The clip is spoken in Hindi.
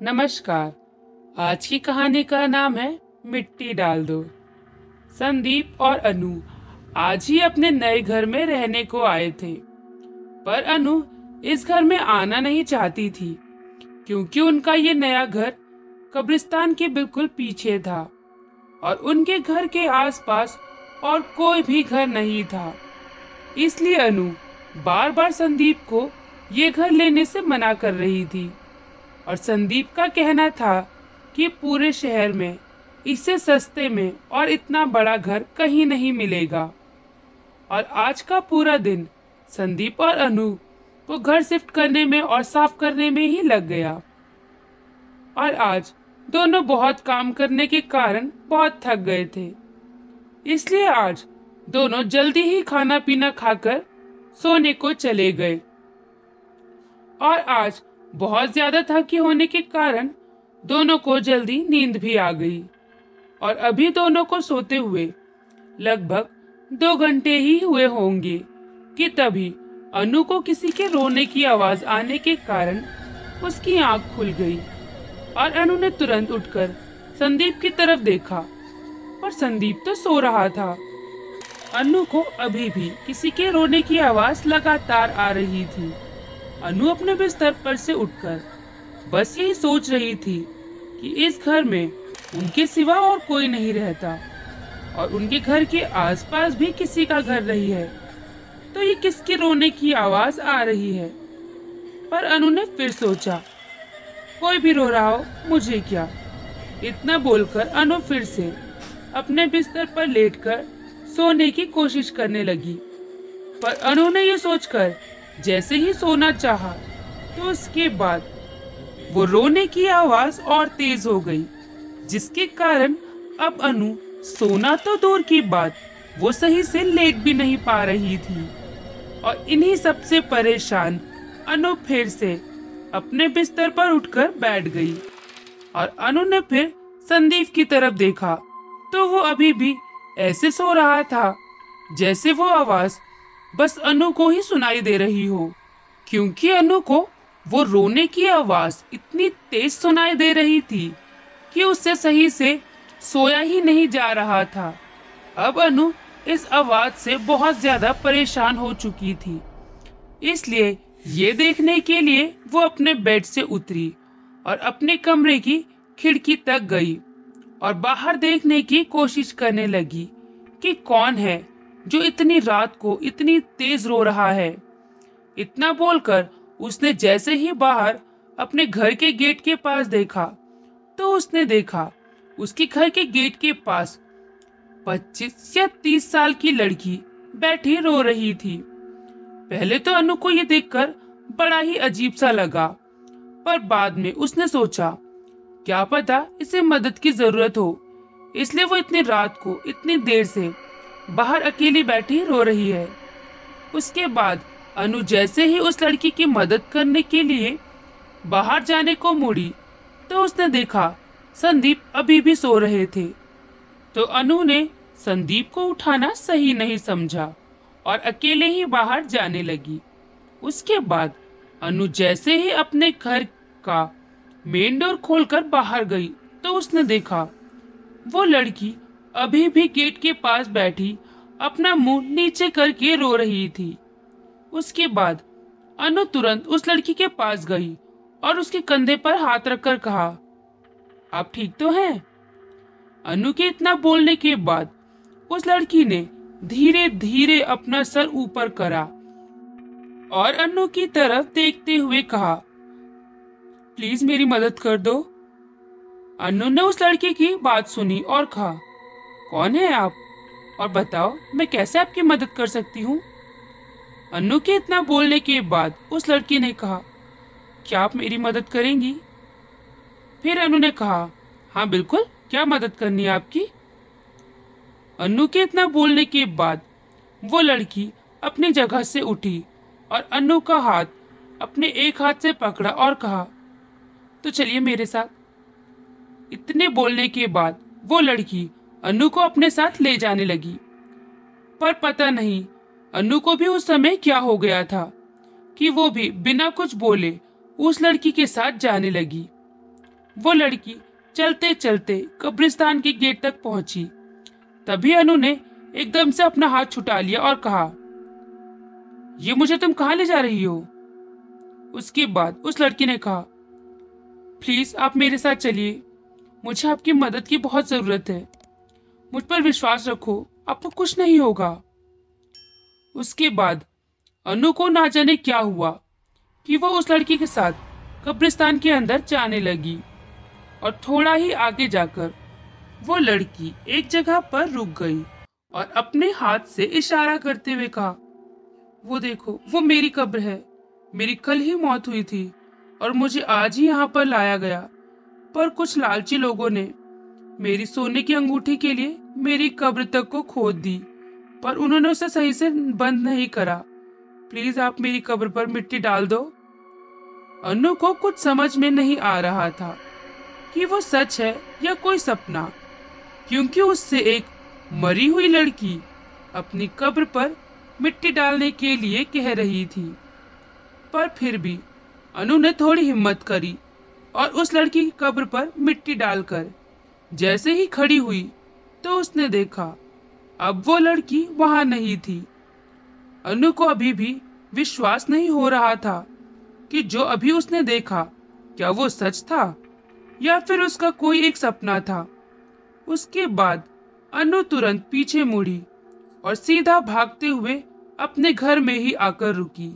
नमस्कार। आज की कहानी का नाम है मिट्टी डाल दो। संदीप और अनु आज ही अपने नए घर में रहने को आए थे। पर अनु इस घर में आना नहीं चाहती थी, क्योंकि उनका ये नया घर कब्रिस्तान के बिल्कुल पीछे था और उनके घर के आसपास और कोई भी घर नहीं था। इसलिए अनु बार बार संदीप को ये घर लेने से मना कर रही थी। और संदीप का कहना था कि पूरे शहर में, इससे सस्ते में और इतना बड़ा घर कहीं नहीं मिलेगा। और आज का पूरा दिन संदीप और अनु को घर शिफ्ट करने में और साफ़ करने में ही लग गया। और आज दोनों बहुत काम करने के कारण बहुत थक गए थे। इसलिए आज दोनों जल्दी ही खाना पीना खाकर सोने को चले गए। और आज बहुत ज़्यादा थकी होने के कारण दोनों को जल्दी नींद भी आ गई और अभी दोनों को सोते हुए लगभग दो घंटे ही हुए होंगे कि तभी अनु को किसी के रोने की आवाज़ आने के कारण उसकी आँख खुल गई और अनु ने तुरंत उठकर संदीप की तरफ़ देखा पर संदीप तो सो रहा था। अनु को अभी भी किसी के रोने की आवाज़ लगातार आ रही थी। अनु अपने बिस्तर पर से उठकर बस यही सोच रही थी कि इस घर में उनके सिवा और कोई नहीं रहता और उनके घर के आसपास भी किसी का घर नहीं है तो ये किसके रोने की आवाज़ आ रही है? पर अनु ने फिर सोचा, कोई भी रो रहा हो, मुझे क्या? इतना बोलकर अनु फिर से अपने बिस्तर पर लेटकर सोने की कोशिश करने लगी। पर अनु ने यह सोचकर जैसे ही सोना चाहा तो उसके बाद वो रोने की आवाज़ और तेज हो गई, जिसके कारण अब अनु सोना तो दूर की बात वो सही से लेट भी नहीं पा रही थी। और इन्हीं सबसे परेशान अनु फिर से अपने बिस्तर पर उठकर बैठ गई और अनु ने फिर संदीप की तरफ़ देखा तो वो अभी भी ऐसे सो रहा था जैसे वो आवाज़ बस अनु को ही सुनाई दे रही हो। क्योंकि अनु को वो रोने की आवाज़ इतनी तेज सुनाई दे रही थी कि उससे सही से सोया ही नहीं जा रहा था। अब अनु इस आवाज़ से बहुत ज़्यादा परेशान हो चुकी थी। इसलिए ये देखने के लिए वो अपने बेड से उतरी और अपने कमरे की खिड़की तक गई और बाहर देखने की कोशिश करने लगी कि कौन है। जो इतनी रात को इतनी तेज रो रहा है। इतना बोलकर उसने जैसे ही बाहर अपने घर के गेट के पास देखा तो उसने देखा उसके घर के गेट के पास पच्चीस या तीस साल की लड़की बैठी रो रही थी। पहले तो अनु को यह देखकर बड़ा ही अजीब सा लगा, पर बाद में उसने सोचा, क्या पता इसे मदद की ज़रूरत हो, इसलिए वो इतनी रात को इतनी देर से बाहर अकेली बैठी रो रही है। उसके बाद अनु जैसे ही उस लड़की की मदद करने के लिए बाहर जाने को मुड़ी तो उसने देखा संदीप अभी भी सो रहे थे। तो अनु ने संदीप को उठाना सही नहीं समझा और अकेले ही बाहर जाने लगी। उसके बाद अनु जैसे ही अपने घर का मेन डोर खोलकर बाहर गई तो उसने देखा वो लड़की अभी भी गेट के पास बैठी अपना मुँह नीचे करके रो रही थी। उसके बाद अनु तुरंत उस लड़की के पास गई और उसके कंधे पर हाथ रखकर कहा, आप ठीक तो हैं? अनु के इतना बोलने के बाद उस लड़की ने धीरे धीरे अपना सर ऊपर करा और अनु की तरफ़ देखते हुए कहा, प्लीज़ मेरी मदद कर दो। अनु ने उस लड़की की बात सुनी और कहा कौन है आप? और बताओ, मैं कैसे आपकी मदद कर सकती हूँ? अनु के इतना बोलने के बाद उस लड़की ने कहा, क्या आप मेरी मदद करेंगी? फिर अनु ने कहा हाँ बिल्कुल, क्या मदद करनी है आपकी? अनु के इतना बोलने के बाद वो लड़की अपनी जगह से उठी और अनु का हाथ अपने एक हाथ से पकड़ा और कहा तो चलिए मेरे साथ। इतने बोलने के बाद वो लड़की अनु को अपने साथ ले जाने लगी। पर पता नहीं, अनु को भी उस समय क्या हो गया था कि वो भी बिना कुछ बोले उस लड़की के साथ जाने लगी। वो लड़की चलते चलते कब्रिस्तान के गेट तक पहुँची। तभी अनु ने एकदम से अपना हाथ छुटा लिया और कहा, ये मुझे तुम कहाँ ले जा रही हो? उसके बाद उस लड़की ने कहा, प्लीज़ आप मेरे साथ चलिए। मुझे आपकी मदद की बहुत ज़रूरत है। मुझ पर विश्वास रखो, आपको कुछ नहीं होगा। उसके बाद, अनु को ना जाने क्या हुआ कि वो उस लड़की के साथ कब्रिस्तान के अंदर जाने लगी और थोड़ा ही आगे जाकर वो लड़की एक जगह पर रुक गई और अपने हाथ से इशारा करते हुए कहा, वो देखो, वो मेरी कब्र है। मेरी कल ही मौत हुई थी और मुझे आज ही यहाँ पर लाया गया। पर कुछ लालची लोगों ने मेरी सोने की अंगूठी के लिए मेरी कब्र तक को खोद दी, पर उन्होंने उसे सही से बंद नहीं करा। प्लीज़ आप मेरी कब्र पर मिट्टी डाल दो। अनु को कुछ समझ में नहीं आ रहा था कि वो सच है या कोई सपना, क्योंकि उससे एक मरी हुई लड़की अपनी कब्र पर मिट्टी डालने के लिए कह रही थी। पर फिर भी अनु ने थोड़ी हिम्मत करी और उस लड़की की कब्र पर मिट्टी डालकर जैसे ही खड़ी हुई तो उसने देखा, अब वो लड़की वहाँ नहीं थी। अनु को अभी भी विश्वास नहीं हो रहा था कि जो अभी उसने देखा, क्या वो सच था, या फिर उसका कोई एक सपना था। उसके बाद अनु तुरंत पीछे मुड़ी और सीधा भागते हुए अपने घर में ही आकर रुकी।